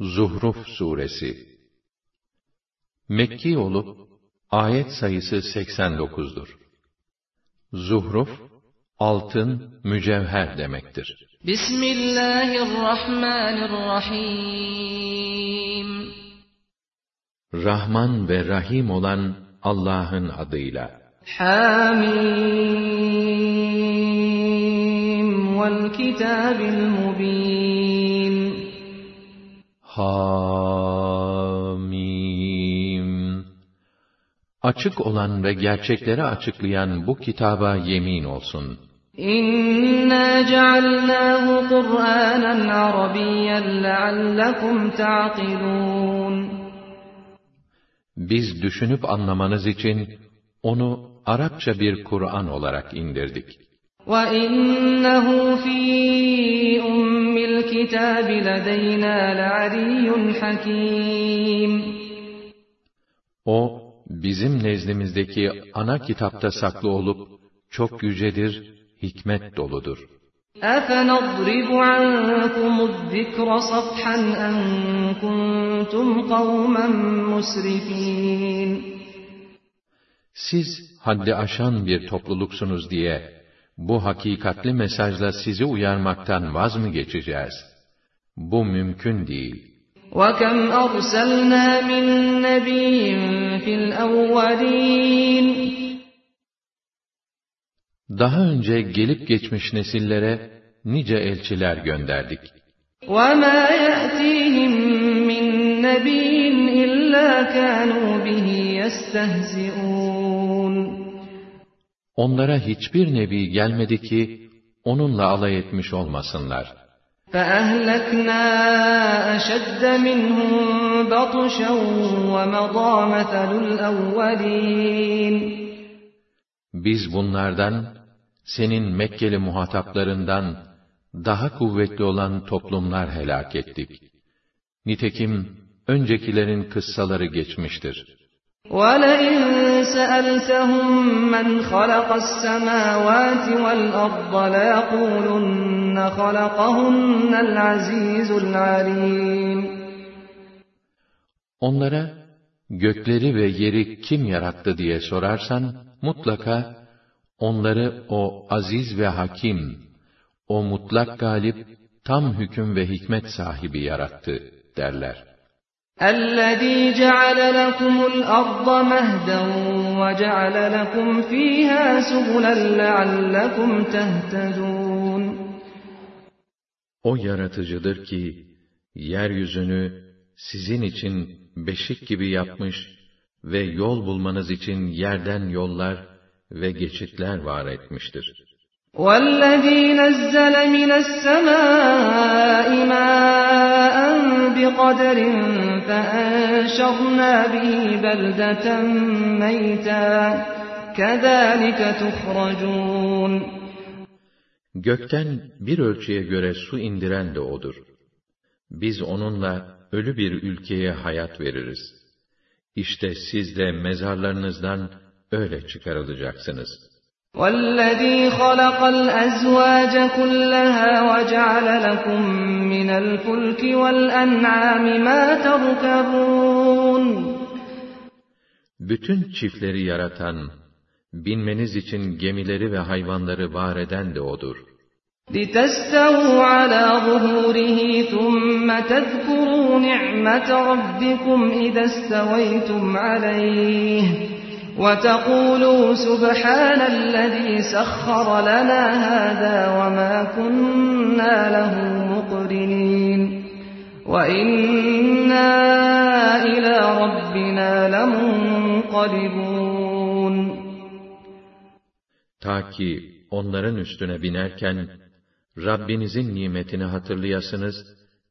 Zuhruf Suresi Mekki olup, ayet sayısı 89'dur. Zuhruf, altın, mücevher demektir. Bismillahirrahmanirrahim. Rahman ve Rahim olan Allah'ın adıyla. Hamim vel kitabil mubin. Hamim. Açık olan ve gerçekleri açıklayan bu kitaba yemin olsun. İnna cealnahu Kur'anen Arabiyyen leallekum ta'qilun. Biz düşünüp anlamanız için onu Arapça bir Kur'an olarak indirdik. وَإِنَّهُ فِي أُمِّ الْكِتَابِ لَدَيْنَا لَعَلِيٌّ حَكِيمٌ O, bizim nezdimizdeki ana kitapta saklı olup, çok yücedir, hikmet doludur. أَفَنَضْرِبُ عَنْكُمُ الذِّكْرَ صَفْحًا أَنْ كُنْتُمْ قَوْمًا مُسْرِفِينَ Siz haddi aşan bir topluluksunuz diye, bu hakikatli mesajla sizi uyarmaktan vaz mı geçeceğiz? Bu mümkün değil. وَكَمْ أَرْسَلْنَا مِنْ نَبِيٍّ فِي الْأَوَّلِينَ Daha önce gelip geçmiş nesillere nice elçiler gönderdik. وَمَا يَأْتِيهِمْ مِنْ نَبِيٍّ إِلَّا كَانُوا بِهِ يَسْتَهْزِئُونَ Onlara hiçbir nebi gelmedi ki, onunla alay etmiş olmasınlar. فَأَهْلَكْنَا أَشَدَّ مِنْهُمْ بَطْشًا وَمَضَى مَثَلُ الْأَوَّلِينَ Biz bunlardan, senin Mekkeli muhataplarından, daha kuvvetli olan toplumlar helak ettik. Nitekim, öncekilerin kıssaları geçmiştir. وَلَئِن سَأَلْتَهُم مَّنْ خَلَقَ السَّمَاوَاتِ وَالْأَرْضَ لَيَقُولُنَّ خَلَقَهُنَّ الْعَزِيزُ الْعَلِيمُ Onlara, gökleri ve yeri kim yarattı diye sorarsan, mutlaka, onları o aziz ve hakim, o mutlak galip, tam hüküm ve hikmet sahibi yarattı, derler. الَّذ۪ي جَعَلَ لَكُمُ الْأَرْضَ مَهْدًا وَجَعَلَ لَكُمْ ف۪يهَا سُبُلًا لَعَلَّكُمْ تَهْتَدُونَ O yaratıcıdır ki, yeryüzünü sizin için beşik gibi yapmış ve yol bulmanız için yerden yollar ve geçitler var etmiştir. وَالَّذ۪ي نَزَّلَ مِنَ السَّمَاءِ مَاءً بِقَدَرٍ فَأَنْشَرْنَا بِهِ بَلْدَةً مَيْتًا كَذَٰلِكَ تُخْرَجُونَ Gökten bir ölçüye göre su indiren de O'dur. Biz onunla ölü bir ülkeye hayat veririz. İşte siz de mezarlarınızdan öyle çıkarılacaksınız. وَالَّذ۪ي خَلَقَ الْأَزْوَاجَ كُلَّهَا وَجَعَلَ لَكُم مِّنَ الْفُلْكِ وَالْأَنْعَامِ مَا تَرْكَبُونَ Bütün çiftleri yaratan, binmeniz için gemileri ve hayvanları var eden de O'dur. لِتَسْتَوُوا عَلَى ظُهُورِهِ ثُمَّ تَذْكُرُوا نِعْمَةَ رَبِّكُمْ إِذَا اسْتَوَيْتُمْ عَلَيْهِ وَتَقُولُوا سُبْحَانَ الَّذ۪ي سَخَّرَ لَنَا هَذَا وَمَا كُنَّا لَهُ مُقْرِنِينَ وَإِنَّا إِلَى رَبِّنَا لَمُنْقَلِبُونَ Ta ki onların üstüne binerken, Rabbinizin nimetini hatırlayasınız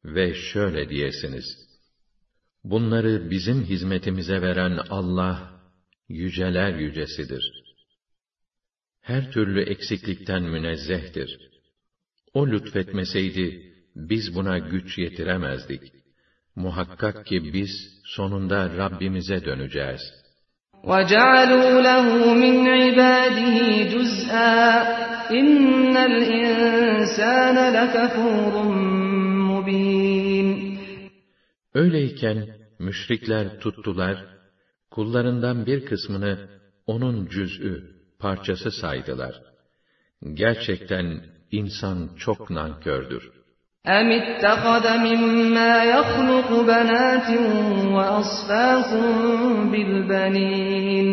ve şöyle diyesiniz. Bunları bizim hizmetimize veren Allah, yüceler yücesidir. Her türlü eksiklikten münezzehtir. O lütfetmeseydi, biz buna güç yetiremezdik. Muhakkak ki biz sonunda Rabbimize döneceğiz. وَجَعَلُوا لَهُ مِنْ عِبَادِهِ جُزْءًا اِنَّ الْاِنْسَانَ لَكَفُورٌ مُّبِينٌ Öyleyken müşrikler tuttular, kullarından bir kısmını onun cüz'ü, parçası saydılar. Gerçekten insan çok nankördür. اَمِ اتَّخَذَ مِمَّا يَخْلُقُ بَنَاتٍ وَأَصْفَاكُمْ بِالْبَنِينَ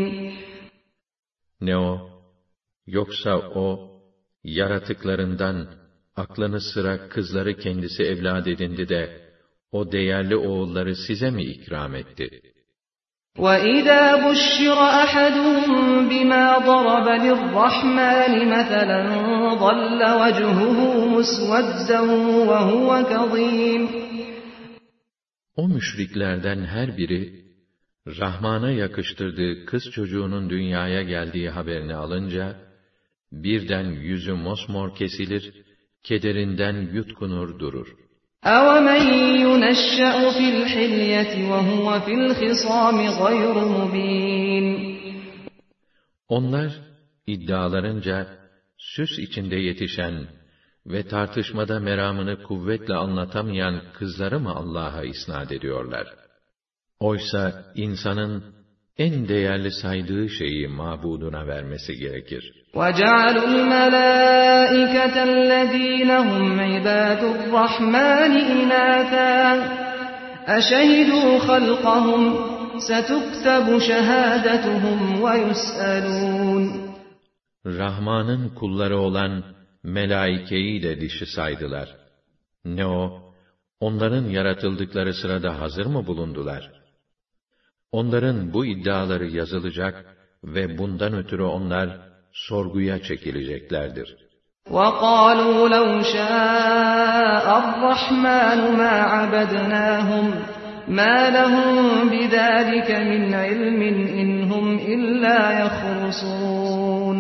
Ne o? Yoksa o, yaratıklarından aklını sıra kızları kendisi evlad edindi de, o değerli oğulları size mi ikram etti? وَإِذَا بُشِّرَ أَحَدُهُم بِمَا ضَرَبَ لِلرَّحْمَنِ مَثَلًا ظَلَّ وَجْهُهُ مُسْوَدًّا وَهُوَ كَظِيمٌ O müşriklerden her biri, Rahman'a yakıştırdığı kız çocuğunun dünyaya geldiği haberini alınca, birden yüzü mosmor kesilir, kederinden yutkunur durur. أَوَمَنْ يُنَشَّأُ فِي الْحِلْيَةِ وَهُوَ فِي الْخِصَامِ غَيْرُ مُبِينٍ Onlar, iddialarınca, süs içinde yetişen ve tartışmada meramını kuvvetle anlatamayan kızları mı Allah'a isnat ediyorlar? Oysa insanın en değerli saydığı şeyi mabuduna vermesi gerekir. وَجَعَلُوا الْمَلَائِكَةَ الَّذ۪ينَ هُمْ عِبَادُ الرَّحْمَنِ إِنَاثًا أَشَهِدُوا خَلْقَهُمْ سَتُكْتَبُ شَهَادَتُهُمْ وَيُسْأَلُونَ Rahman'ın kulları olan melaikeyi de dişi saydılar. Ne o? Onların yaratıldıkları sırada hazır mı bulundular? Onların bu iddiaları yazılacak ve bundan ötürü onlar sorguya çekileceklerdir. وَقَالُوا لَوْ شَاءَ الرَّحْمَنُ مَا عَبَدْنَاهُمْ مَا لَهُمْ بِذَٰلِكَ مِنْ عِلْمٍ اِنْ هُمْ اِلَّا يَخْرُصُونَ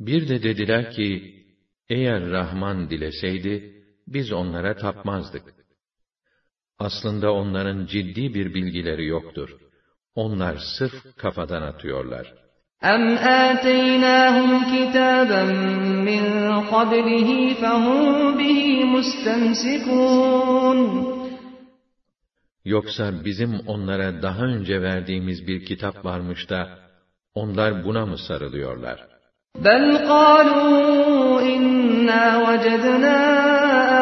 Bir de dediler ki, eğer Rahman dileseydi, biz onlara tapmazdık. Aslında onların ciddi bir bilgileri yoktur. Onlar sırf kafadan atıyorlar. أَمْ آتَيْنَاهُمْ كِتَابًا مِّن قَبْلِهِ فَهُمْ بِهِ مُسْتَمْسِكُونَ Yoksa bizim onlara daha önce verdiğimiz bir kitap varmış da, onlar buna mı sarılıyorlar? بَلْ قَالُوا إِنَّا وَجَدْنَا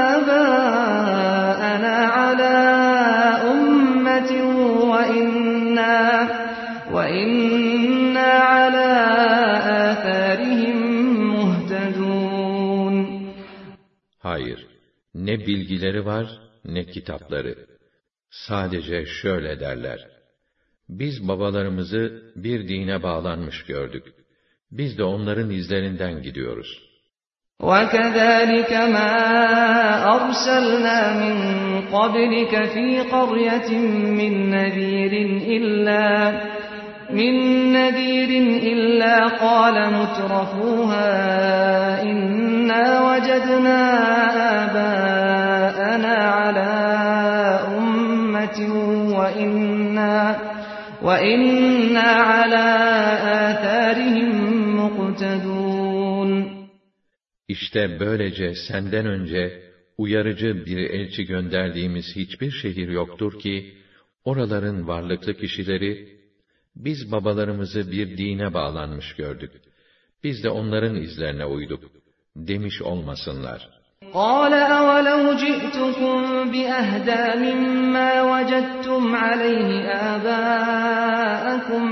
Hayır, ne bilgileri var, ne kitapları. Sadece şöyle derler. Biz babalarımızı bir dine bağlanmış gördük. Biz de onların izlerinden gidiyoruz. وَكَذَٰلِكَ مَا أَرْسَلْنَا مِن قَبْلِكَ فِي قَرْيَةٍ مِّن نَّذِيرٍ إِلَّا مِن نَّذِيرٍ إِلَّا قَالَ مُتْرَفُوهَا إِنَّا وَجَدْنَا آبَاءَنَا عَلَىٰ أُمَّةٍ وَإِنَّا وَإِنَّا عَلَىٰ آثَارِهِم مُّقْتَدُونَ İşte böylece senden önce uyarıcı bir elçi gönderdiğimiz hiçbir şehir yoktur ki, oraların varlıklı kişileri, biz babalarımızı bir dine bağlanmış gördük. Biz de onların izlerine uyduk, demiş olmasınlar. قَالَ أَوَلَوْ جِئْتُكُم بِأَهْدَىٰ مِمَّا وَجَدتُّمْ عَلَيْهِ آبَاءَكُمْ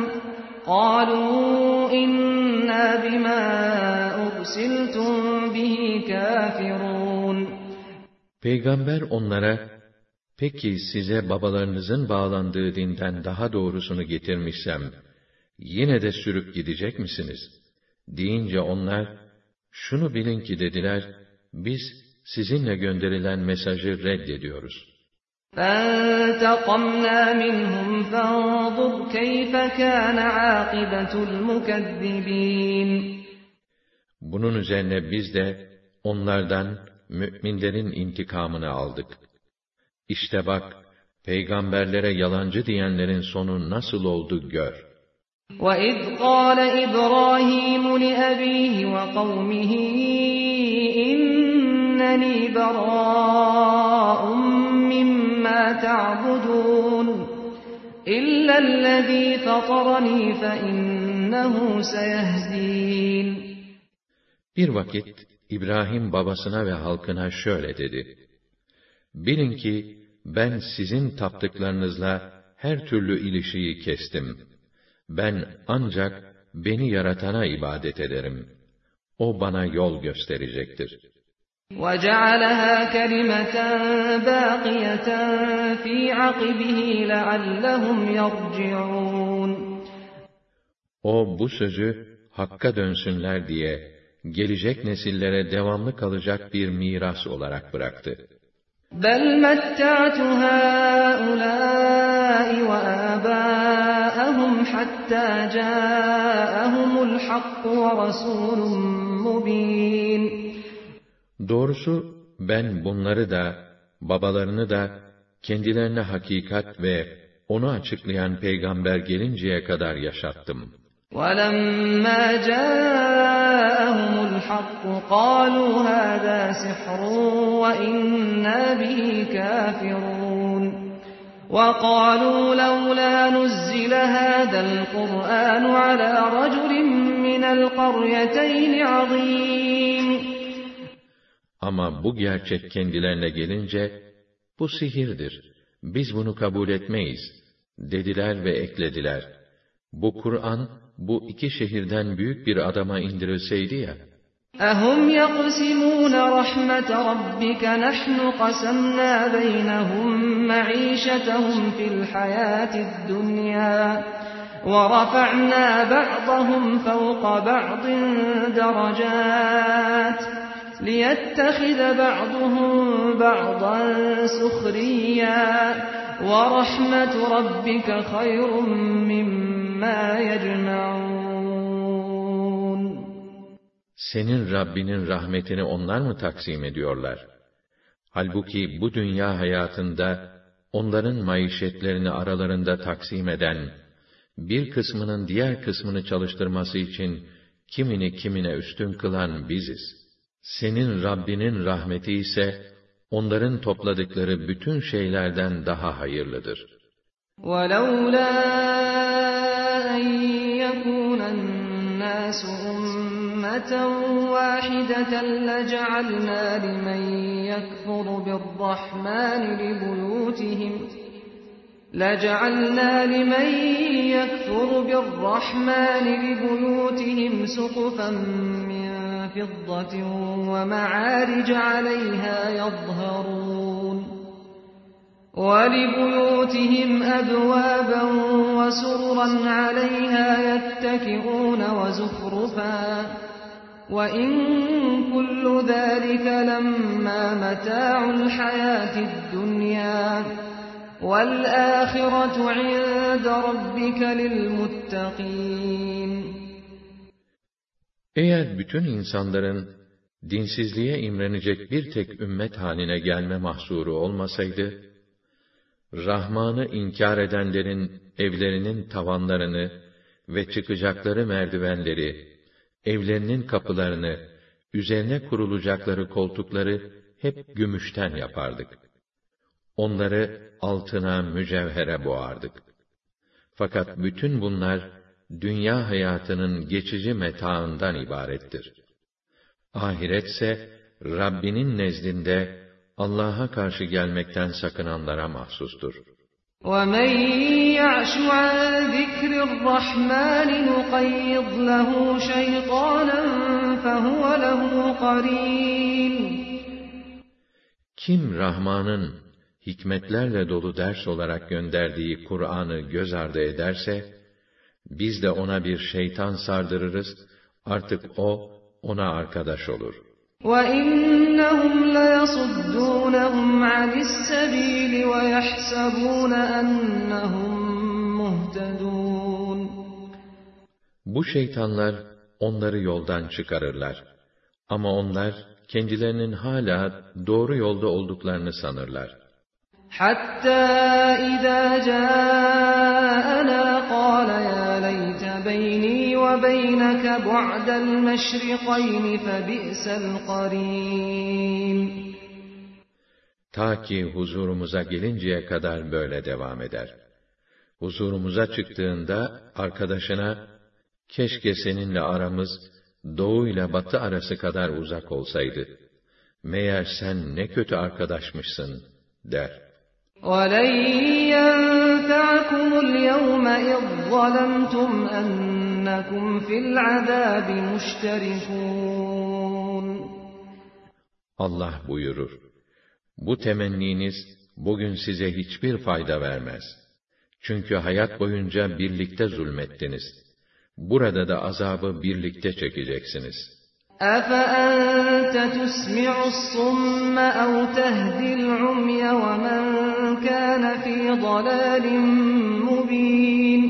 قَالُوا إِنَّا بِمَا أُرْسِلْتُم بِهِ كَافِرُونَ Peygamber onlara, peki size babalarınızın bağlandığı dinden daha doğrusunu getirmişsem, yine de sürüp gidecek misiniz? Deyince onlar, şunu bilin ki dediler, biz sizinle gönderilen mesajı reddediyoruz. فَانْتَقَمْنَا مِنْهُمْ فَانظُرْ كَيْفَ كَانَ عَاقِبَةُ الْمُكَذِّبِينَ Bunun üzerine biz de onlardan müminlerin intikamını aldık. İşte bak, peygamberlere yalancı diyenlerin sonu nasıl oldu gör. وَإِذْ قَالَ إِبْرَاهِيمُ لِأَبِيهِ وَقَوْمِهِ إِنَّنِي بَرَاءٌ مِّمَّا تعبدون إلا الذي فطرني فإنه سيهدين Bir vakit İbrahim babasına ve halkına şöyle dedi. Bilin ki ben sizin taptıklarınızla her türlü ilişiği kestim. Ben ancak beni yaratana ibadet ederim. O bana yol gösterecektir. وَجَعَلَهَا كَلِمَةً بَاقِيَةً فِي عَقِبِهِ لَعَلَّهُمْ يَرْجِعُونَ O bu sözü hakka dönsünler diye gelecek nesillere devamlı kalacak bir miras olarak bıraktı. بَلْ مَتَّعْتُ هَٰؤُلَاءِ وَآبَاءَهُمْ حَتَّىٰ جَاءَهُمُ الْحَقُّ وَرَسُولٌ مُّبِينٌ Doğrusu ben bunları da, babalarını da, kendilerine hakikat ve onu açıklayan peygamber gelinceye kadar yaşattım. وَلَمَّا جَاءَهُمُ الْحَقُّ قَالُوا هَٰذَا سِحْرٌ وَإِنَّا بِهِ كَافِرُونَ وَقَالُوا لَوْلَا نُزِّلَ هَٰذَا الْقُرْآنُ عَلَىٰ رَجُلٍ مِّنَ الْقَرْيَتَيْنِ عَظِيمٍ Ama bu gerçek kendilerine gelince, bu sihirdir, biz bunu kabul etmeyiz, dediler ve eklediler. Bu Kur'an, bu iki şehirden büyük bir adama indirilseydi ya, أَهُمْ يَقْسِمُونَ رَحْمَةَ رَبِّكَ نَحْنُ قَسَمْنَا بَيْنَهُم مَّعِيشَتَهُمْ فِي الْحَيَاةِ الدُّنْيَا وَرَفَعْنَا بَعْضَهُمْ فَوْقَ بَعْضٍ دَرَجَاتٍ لِيَتَّخِذَ بَعْضُهُم بَعْضًا سُخْرِيًّا وَرَحْمَةُ رَبِّكَ خَيْرٌ مِّمَّا يَجْمَعُونَ senin Rabbinin rahmetini onlar mı taksim ediyorlar? Halbuki bu dünya hayatında, onların maişetlerini aralarında taksim eden, bir kısmının diğer kısmını çalıştırması için, kimini kimine üstün kılan biziz. Senin Rabbinin rahmeti ise, onların topladıkları bütün şeylerden daha hayırlıdır. وَلَوْلَا النَّاسُ أُمَّةً وَاحِدَةً لَّجَعَلْنَا لِمَن يَكْفُرُ بِالرَّحْمَٰنِ لِبُيُوتِهِمْ. لَجَعَلْنَا لِمَن يَكْفُرُ بِالرَّحْمَٰنِ لِبُيُوتِهِمْ سُقُفًا مِّن فِضَّةٍ وَمَعَارِجَ عَلَيْهَا يَظْهَرُونَ. وَلِبُيُوتِهِمْ أَبْوَابًا وَسُرُرًا عَلَيْهَا يَتَّكِئُونَ وَزُخْرُفًا وَإِن كُلُّ ذَٰلِكَ لَمَّا مَتَاعُ الْحَيَاةِ الدُّنْيَا وَالْآخِرَةُ عِندَ رَبِّكَ لِلْمُتَّقِينَ Eğer bütün insanların dinsizliğe imrenecek bir tek ümmet haline gelme mahsuru olmasaydı, Rahman'ı inkar edenlerin evlerinin tavanlarını ve çıkacakları merdivenleri, evlerinin kapılarını, üzerine kurulacakları koltukları hep gümüşten yapardık. Onları altına, mücevhere boğardık. Fakat bütün bunlar, dünya hayatının geçici metaından ibarettir. Ahiretse, Rabbinin nezdinde, Allah'a karşı gelmekten sakınanlara mahsustur. وَمَن يَعْشُ عَن ذِكْرِ الرَّحْمَٰنِ نُقَيِّضْ لَهُ شَيْطَانًا فَهُوَ لَهُ قَرِينٌ Kim Rahman'ın hikmetlerle dolu ders olarak gönderdiği Kur'an'ı göz ardı ederse, biz de ona bir şeytan sardırırız, artık o, ona arkadaş olur. وَإِنَّهُمْ لَيَصُدُّونَهُمْ عَنِ السَّبِيلِ وَيَحْسَبُونَ أَنَّهُمْ مُهْتَدُونَ Bu şeytanlar onları yoldan çıkarırlar. Ama onlar kendilerinin hala doğru yolda olduklarını sanırlar. حَتَّى إِذَا جَاءَنَا قَالَ يَا لَيْتَ بَيْنِي وَبَيْنَكَ بُعْدَ الْمَشْرِقَيْنِ فَبِئْسَ الْقَرِينُ Ta ki huzurumuza gelinceye kadar böyle devam eder. Huzurumuza çıktığında arkadaşına, keşke seninle aramız, doğu ile batı arası kadar uzak olsaydı. Meğer sen ne kötü arkadaşmışsın, der. وَلَنْ يَنْفَعَكُمُ الْيَوْمَ اِذْ ظَلَمْتُمْ أَنَّكُمْ فِي الْعَذَابِ مُشْتَرِكُونَ Allah buyurur. Bu temenniniz bugün size hiçbir fayda vermez. Çünkü hayat boyunca birlikte zulmettiniz. Burada da azabı birlikte çekeceksiniz. أَفَأَنْتَ تُسْمِعُ الصُّمَّ أَوْ تَهْدِي الْعُمْيَ وَمَنْ كَانَ فِي ضَلَالٍ مُبِينٍ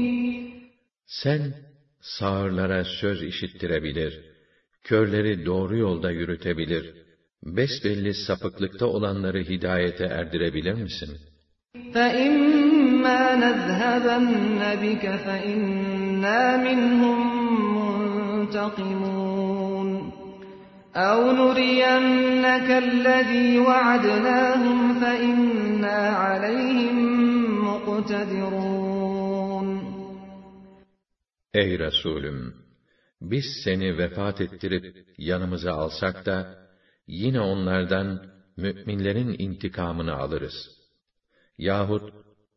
Sen sağırlara söz işittirebilir, körleri doğru yolda yürütebilir, besbelli sapıklıkta olanları hidayete erdirebilir misin? فَإِمَّا نَذْهَبَنَّ بِكَ فَإِنَّا مِنْهُمْ مُنْتَقِمُونَ أَوْ نُرِيَنَّكَ الَّذِي وَعَدْنَاهُمْ فَإِنَّا عَلَيْهِمْ مُقْتَدِرُونَ Ey Resulüm! Biz seni vefat ettirip yanımıza alsak da, yine onlardan müminlerin intikamını alırız. Yahut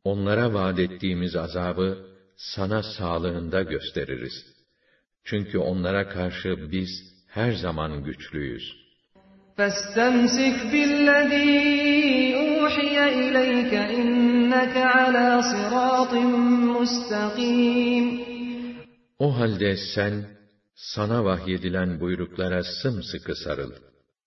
onlara vaad ettiğimiz azabı sana sağlığında gösteririz. Çünkü onlara karşı biz her zaman güçlüyüz. فَاسْتَمْسِكْ بِالَّذ۪ي اُوحِيَ اِلَيْكَ اِنَّكَ عَلَى صِرَاطٍ مُسْتَقِيمٍ O halde sen, sana vahyedilen buyruklara sımsıkı sarıl.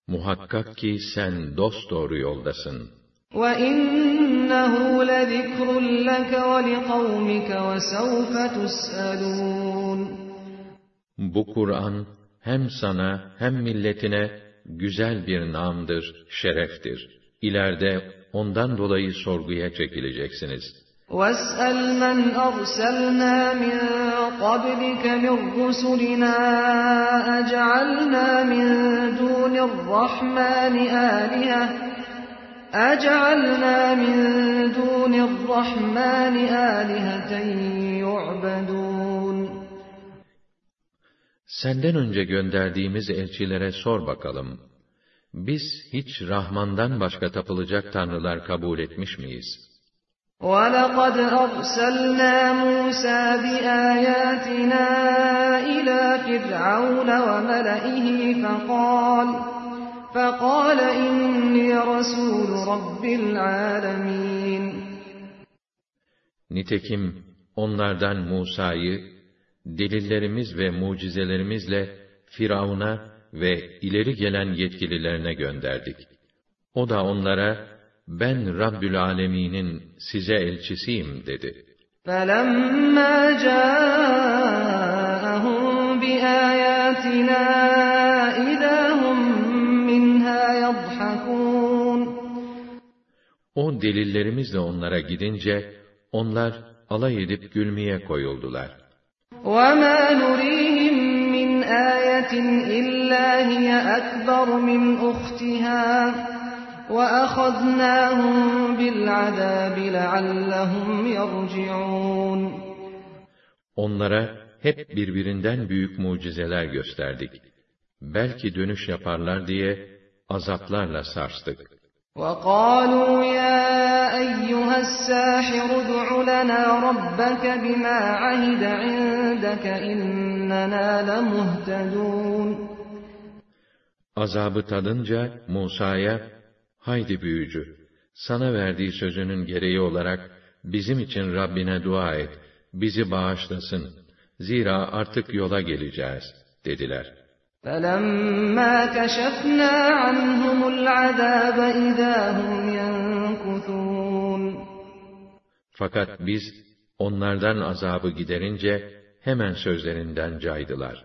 Muhakkak ki sen dosdoğru yoldasın. وَإِنَّهُ لَذِكْرٌ لَكَ وَلِقَوْمِكَ وَسَوْفَ تُسْأَلُونَ Bu Kur'an, hem sana hem milletine güzel bir namdır, şereftir. İleride ondan dolayı sorguya çekileceksiniz. وَاسْأَلْ مَنْ أَرْسَلْنَا مِنْ قَبْلِكَ مِنْ رُسُلِنَا أَجَعَلْنَا مِنْ دُونِ الرَّحْمَنِ آلِهَةً أَجَعَلْنَا مِنْ دُونِ الرَّحْمَنِ آلِهَةً يُعْبَدُونَ Senden önce gönderdiğimiz elçilere sor bakalım. Biz hiç Rahman'dan başka tapılacak tanrılar kabul etmiş miyiz? وَلَقَدْ أَرْسَلْنَا مُوسَى بِآيَاتِنَا إِلَى فِرْعَوْنَ وَمَلَئِهِ فَقَالَ فَقَالَ إِنِّي رَسُولُ رَبِّ الْعَالَمِينَ Nitekim onlardan Musa'yı delillerimiz ve mucizelerimizle Firavun'a ve ileri gelen yetkililerine gönderdik. O da onlara ben Rabbül Alemin'in size elçisiyim dedi. فَلَمَّا جَاءَهُم بِآيَاتِنَا إِذَا هُم مِّنْهَا يَضْحَكُونَ O delillerimizle onlara gidince onlar alay edip gülmeye koyuldular. وَمَا نُرِيهِم مِّنْ آيَةٍ إِلَّا هِيَ أَكْبَرُ مِنْ أُخْتِهَا وَأَخَذْنَاهُمْ بِالْعَذَابِ لَعَلَّهُمْ يَرْجِعُونَ Onlara hep birbirinden büyük mucizeler gösterdik. Belki dönüş yaparlar diye azaplarla sarstık. وَقَالُوا يَا أَيُّهَا السَّاحِرُ ادْعُ لَنَا رَبَّكَ بِمَا عَهِدَ عِندَكَ إِنَّنَا لَمُهْتَدُونَ Azabı tadınca Musa'ya, haydi büyücü, sana verdiği sözünün gereği olarak bizim için Rabbine dua et, bizi bağışlasın. Zira artık yola geleceğiz, dediler. فَلَمَّا كَشَفْنَا عَنْهُمُ الْعَذَابَ إِذَا هُمْ يَنكُثُونَ Fakat biz onlardan azabı giderince hemen sözlerinden caydılar.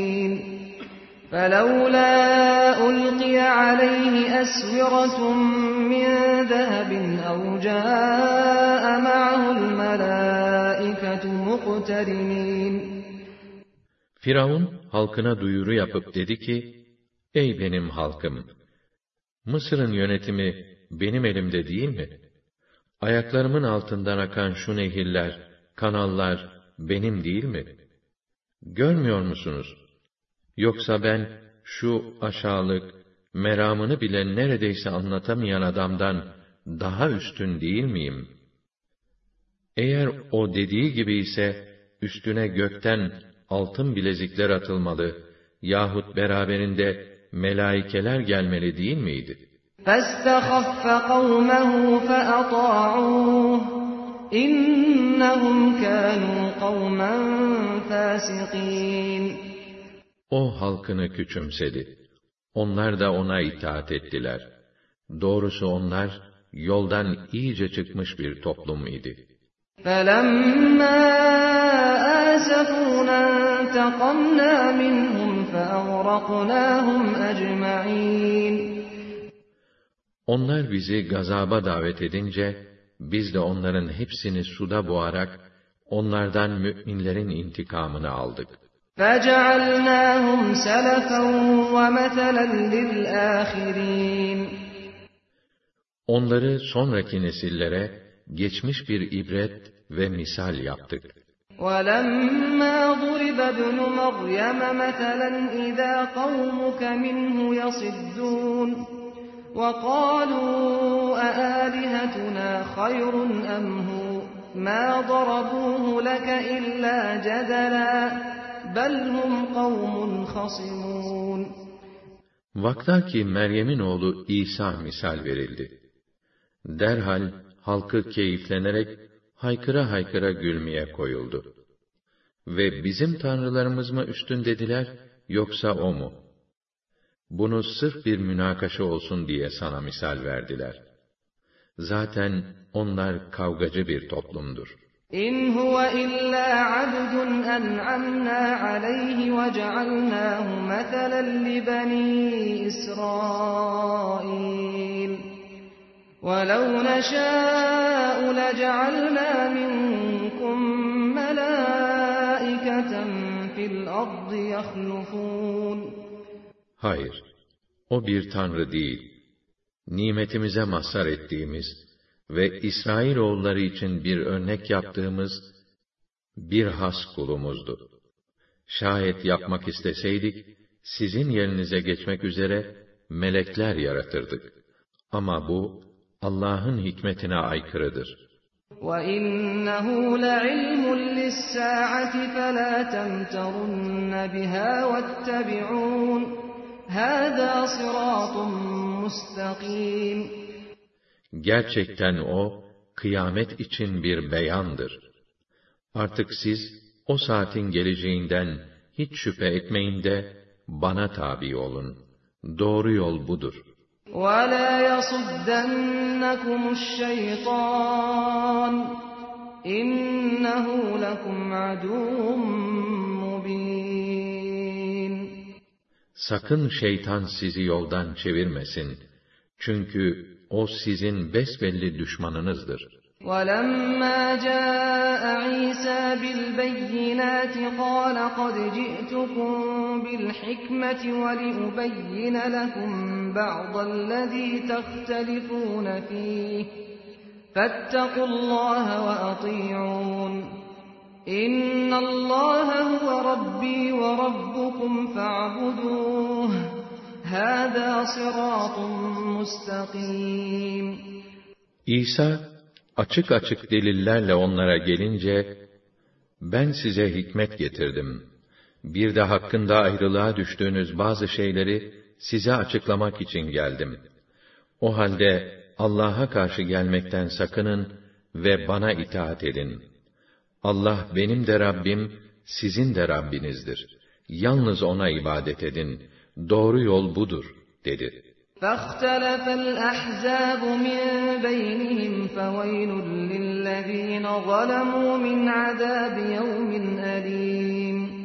فلولا ألقي عليه أسورة من ذهب أو جاء معه الملائكة مقترنين Firavun halkına duyuru yapıp dedi ki, Ey benim halkım! Mısır'ın yönetimi benim elimde değil mi? Ayaklarımın altından akan şu nehirler, kanallar benim değil mi? Görmüyor musunuz? Yoksa ben şu aşağılık, meramını bile neredeyse anlatamayan adamdan daha üstün değil miyim? Eğer o dediği gibi ise, üstüne gökten altın bilezikler atılmalı yahut beraberinde melaikeler gelmeli değil miydi? فَاسْتَخَفَّ قَوْمَهُ فَأَطَاعُوهُ اِنَّهُمْ كَانُوا قَوْمًا فَاسِقِينَ O halkını küçümsedi. Onlar da ona itaat ettiler. Doğrusu onlar, yoldan iyice çıkmış bir toplum idi. فَلَمَّا آسَفُونَا انْتَقَمْنَا مِنْهُمْ فَأَغْرَقْنَاهُمْ أَجْمَعِينَ Onlar bizi gazaba davet edince, biz de onların hepsini suda boğarak, onlardan müminlerin intikamını aldık. فَجَعَلْنَاهُمْ سَلَفًا وَمَثَلًا لِلْآخِرِينَ Onları sonraki nesillere, geçmiş bir ibret ve misal yaptık. وَلَمَّا ضُرِبَ ابْنُ مَرْيَمَ مَثَلًا إِذَا قَوْمُكَ مِنْهُ يَصِدُّونَ وَقَالُوا أَآلِهَتُنَا خَيْرٌ أَمْ هُوَ مَا ضَرَبُوهُ لَكَ إِلَّا جَدَلًا بَلْ هُمْ قَوْمٌ خَصِمُونَ Vaktaki Meryem'in oğlu İsa misal verildi. Derhal halkı keyiflenerek haykıra haykıra gülmeye koyuldu. Ve bizim tanrılarımız mı üstün dediler, yoksa o mu? Bunu sırf bir münakaşa olsun diye sana misal verdiler. Zaten onlar kavgacı bir toplumdur. إن هو إلا عبد أنعمنا عليه وجعلناه مثلا لبني إسرائيل ولو نشاء لجعلنا منكم ملائكة في الأرض يخلفون Hayır, o bir tanrı değil. Nimetimize mazhar ettiğimiz, ve İsrail oğulları için bir örnek yaptığımız bir has kulumuzdu. Şayet yapmak isteseydik, sizin yerinize geçmek üzere melekler yaratırdık. Ama bu, Allah'ın hikmetine aykırıdır. وَإِنَّهُ لَعِلْمٌ لِلسَّاعَةِ فَلَا تَمْتَرُنَّ بِهَا وَاتَّبِعُونِ هَذَا صِرَاطٌ مُسْتَقِيمٌ Gerçekten o, kıyamet için bir beyandır. Artık siz, o saatin geleceğinden hiç şüphe etmeyin de, bana tabi olun. Doğru yol budur.'' وَلَا يَصُدَّنَّكُمُ الشَّيْطَانُ اِنَّهُ لَكُمْ عَدُوٌ مُّبِينٌ Sakın şeytan sizi yoldan çevirmesin. Çünkü o sizin besbelli düşmanınızdır. وَلَمَّا جَاءَ عِيسَى بِالْبَيِّنَاتِ قَالَ قَدْ جِئْتُكُم بِالْحِكْمَةِ وَلِأُبَيِّنَ لَكُم بَعْضَ الَّذِي تَخْتَلِفُونَ فِيهِ فَاتَّقُوا اللَّهَ وَأَطِيعُونِ إِنَّ اللَّهَ هُوَ رَبِّي وَرَبُّكُمْ فَاعْبُدُوهُ هَذَا صِرَاطٌ مُسْتَقِيمٌ İsa açık açık delillerle onlara gelince, ben size hikmet getirdim. Bir de hakkında ayrılığa düştüğünüz bazı şeyleri size açıklamak için geldim. O halde Allah'a karşı gelmekten sakının ve bana itaat edin. Allah benim de Rabbim, sizin de Rabbinizdir. Yalnız O'na ibadet edin. Doğru yol budur, dedi. فاختلف الأحزاب من بينهم فويل للذين ظلموا من عذاب يوم أليم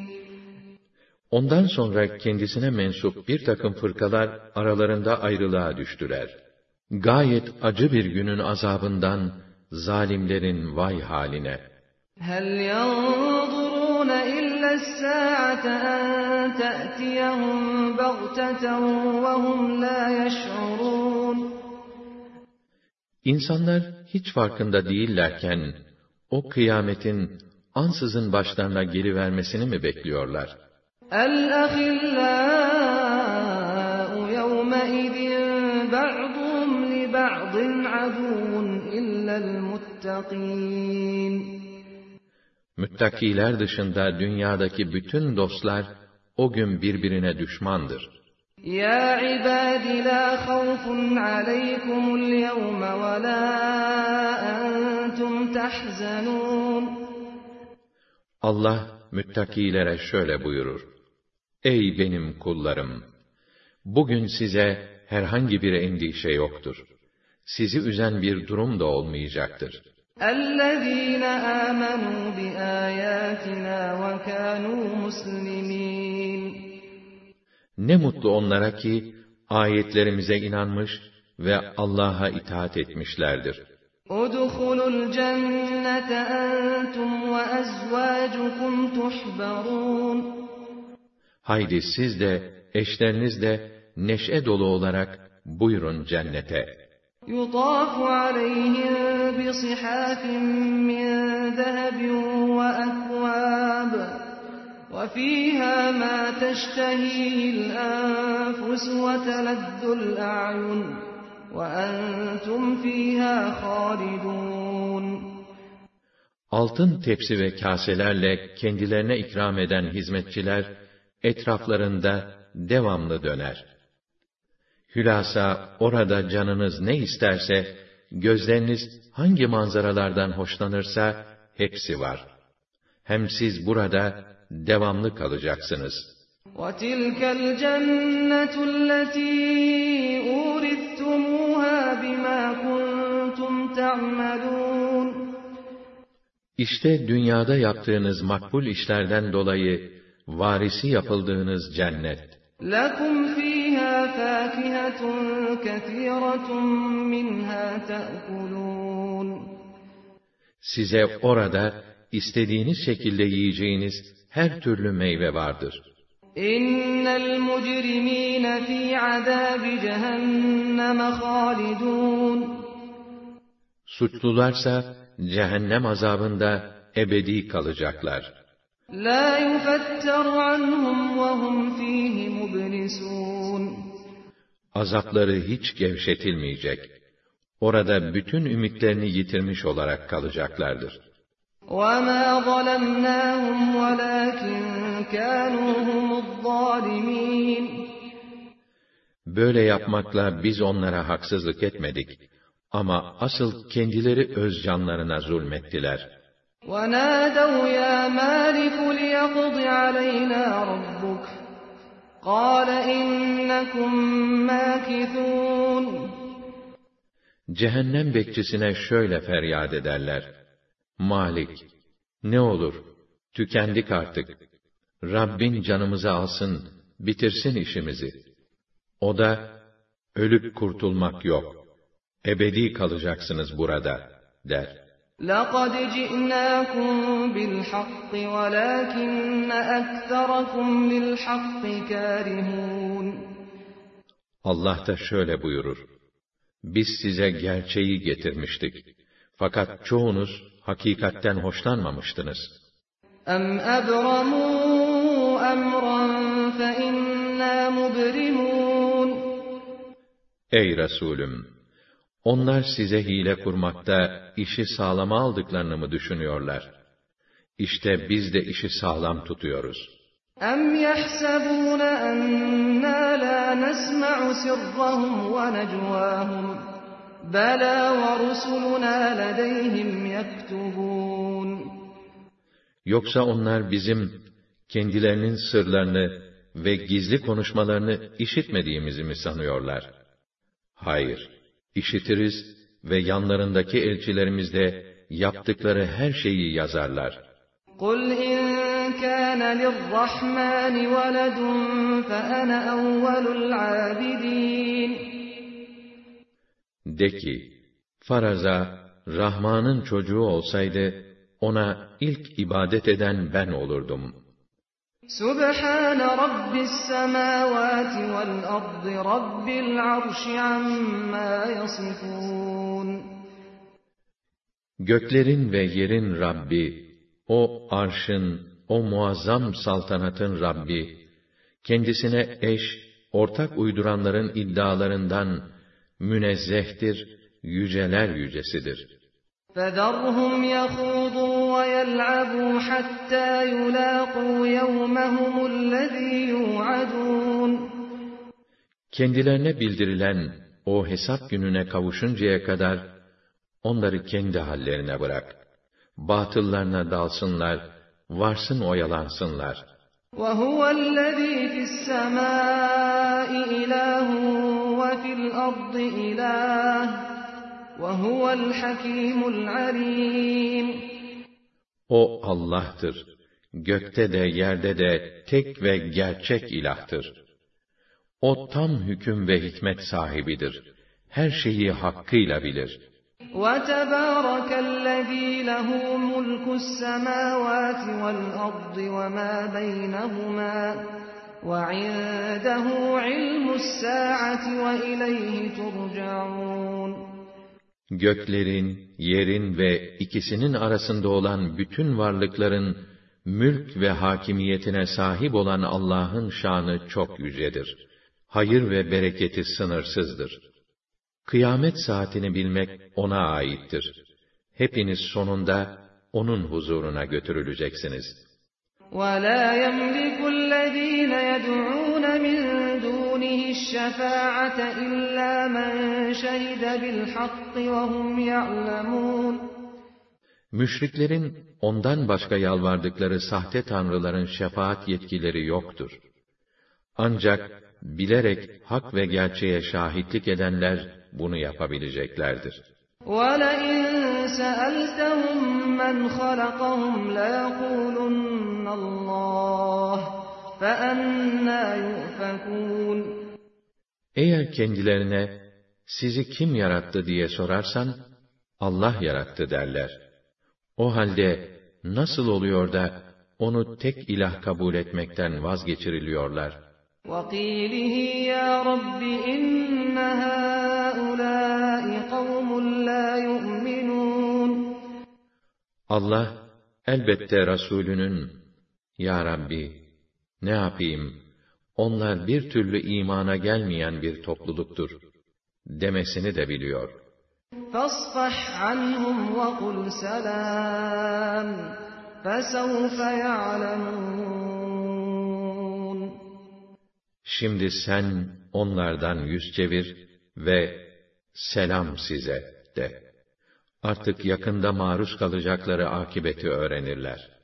Ondan sonra kendisine mensup bir takım fırkalar aralarında ayrılığa düştüler. Gayet acı bir günün azabından zalimlerin vay haline. هل ينظرون إلا الساعة أن تأتيهم بغتة وهم لا يشعرون İnsanlar hiç farkında değillerken o kıyametin ansızın başlarına gelivermesini mi bekliyorlar? الأخلاء يومئذ بعضهم لبعض عدو إلا المتقين Müttakiler dışında dünyadaki bütün dostlar o gün birbirine düşmandır. Ya ibadi la khawfun aleykumul yevme ve la entum tahzanun. Allah müttakilere şöyle buyurur. Ey benim kullarım! Bugün size herhangi bir endişe yoktur. Sizi üzen bir durum da olmayacaktır.'' الذين آمنوا بآياتنا وكانوا مسلمين Ne mutlu onlara ki ayetlerimize inanmış ve Allah'a itaat etmişlerdir. ادخلوا الجنة أنتم وأزواجكم تحبرون Haydi siz de, eşleriniz de neşe dolu olarak buyurun cennete. يطاف عليهم بصحاف من ذهب وأكواب وفيها ما تشتهيه الأنفس وتلذ الأعين وأنتم فيها خالدون Altın tepsi ve kaselerle kendilerine ikram eden hizmetçiler, etraflarında devamlı döner. Hülasa orada canınız ne isterse, gözleriniz hangi manzaralardan hoşlanırsa, hepsi var. Hem siz burada devamlı kalacaksınız. وتلك الجنة التي أورثتموها بما كنتم تعملون İşte dünyada yaptığınız makbul işlerden dolayı varisi yapıldığınız cennet. لكم فيها فاكهة كثيرة منها تأكلون Size orada istediğiniz şekilde yiyeceğiniz her türlü meyve vardır. إن المجرمين في عذاب جهنم خالدون Suçlularsa cehennem azabında ebedi kalacaklar. لا يفتر عنهم وهم فيه مبلسون Azapları hiç gevşetilmeyecek. Orada bütün ümitlerini yitirmiş olarak kalacaklardır. وما ظلمناهم ولكن كانوا هم الظالمين Böyle yapmakla biz onlara haksızlık etmedik. Ama asıl kendileri öz canlarına zulmettiler. ونادوا يا مالك ليقض علينا ربك قال إنكم ماكثون Cehennem bekçisine şöyle feryat ederler. Malik, ne olur, tükendik artık. Rabbin canımızı alsın, bitirsin işimizi. O da, ölüp kurtulmak yok. Ebedi kalacaksınız burada, der. لقد جئناكم بالحق ولكن أكثركم للحق كارهون Allah da şöyle buyurur. Biz size gerçeği getirmiştik. Fakat çoğunuz hakikatten hoşlanmamıştınız. أم أبرموا أمرا فإنا مبرمون Ey Resulüm! Onlar size hile kurmakta işi sağlama aldıklarını mı düşünüyorlar? İşte biz de işi sağlam tutuyoruz. أم يحسبون أنا لا نسمع سرهم ونجواهم بلى ورسلنا لديهم يكتبون Yoksa onlar bizim kendilerinin sırlarını ve gizli konuşmalarını işitmediğimizi mi sanıyorlar? Hayır, işitiriz ve yanlarındaki elçilerimiz de yaptıkları her şeyi yazarlar. قُلْ اِنْ كَانَ لِلرَّحْمَنِ وَلَدٌ فَأَنَا أَوَّلُ الْعَابِدِينَ De ki, faraza, Rahman'ın çocuğu olsaydı, ona ilk ibadet eden ben olurdum. Subhan Rabbis semavati vel ardı Rabbil arşi amma yasifun. Göklerin ve yerin Rabbi, o arşın, o muazzam saltanatın Rabbi, kendisine eş, ortak uyduranların iddialarından münezzehtir, yüceler yücesidir. فَذَرْهُمْ يَخُوضُوا وَيَلْعَبُوا حَتَّى يُلَاقُوا يَوْمَهُمُ الَّذ۪ي يُوعَدُونَ Kendilerine bildirilen o hesap gününe kavuşuncaya kadar onları kendi hallerine bırak. Batıllarına dalsınlar, varsın oyalansınlar. وَهُوَ الَّذ۪ي فِي السَّمَاءِ إِلَٰهٌ وَفِي الْأَرْضِ إِلَٰهٌ وَهُوَ الْحَكِيمُ الْعَلِيمُ O Allah'tır. Gökte de yerde de tek ve gerçek ilahtır. O tam hüküm ve hikmet sahibidir. Her şeyi hakkıyla bilir. وَتَبَارَكَ الَّذ۪ي لَهُ مُلْكُ السَّمَاوَاتِ وَالْأَرْضِ وَمَا بَيْنَهُمَا وَعِندَهُ عِلْمُ السَّاعَةِ وَإِلَيْهِ تُرْجَعُونَ göklerin, yerin ve ikisinin arasında olan bütün varlıkların mülk ve hakimiyetine sahip olan Allah'ın şanı çok yücedir. Hayır ve bereketi sınırsızdır. Kıyamet saatini bilmek ona aittir. Hepiniz sonunda onun huzuruna götürüleceksiniz. وَلَا يَمْلِكُ الشَّفَاعَةَ إِلَّا مَنْ شَهِدَ بِالْحَقِّ وَهُمْ يَعْلَمُونَ Müşriklerin ondan başka yalvardıkları sahte tanrıların şefaat yetkileri yoktur. Ancak bilerek hak ve gerçeğe şahitlik edenler bunu yapabileceklerdir. وَلَئِنْ سَأَلْتَهُمْ مَنْ خَلَقَهُمْ لَيَقُولُنَّ اللّٰهِ eğer kendilerine sizi kim yarattı diye sorarsan Allah yarattı derler. O halde nasıl oluyor da onu tek ilah kabul etmekten vazgeçiriliyorlar? وَقِيلِهِ يَا رَبِّ إِنَّ هَٰؤُلَاءِ قَوْمٌ لَا يُؤْمِنُونَ Allah elbette Resulünün Ya Rabbi ne yapayım? Onlar bir türlü imana gelmeyen bir topluluktur. Demesini de biliyor. فَاصْفَحْ عَنْهُمْ وَقُلْ سَلَامٌ فَسَوْفَ يَعْلَمُونَ Şimdi sen onlardan yüz çevir ve selam size de. Artık yakında maruz kalacakları akibeti öğrenirler.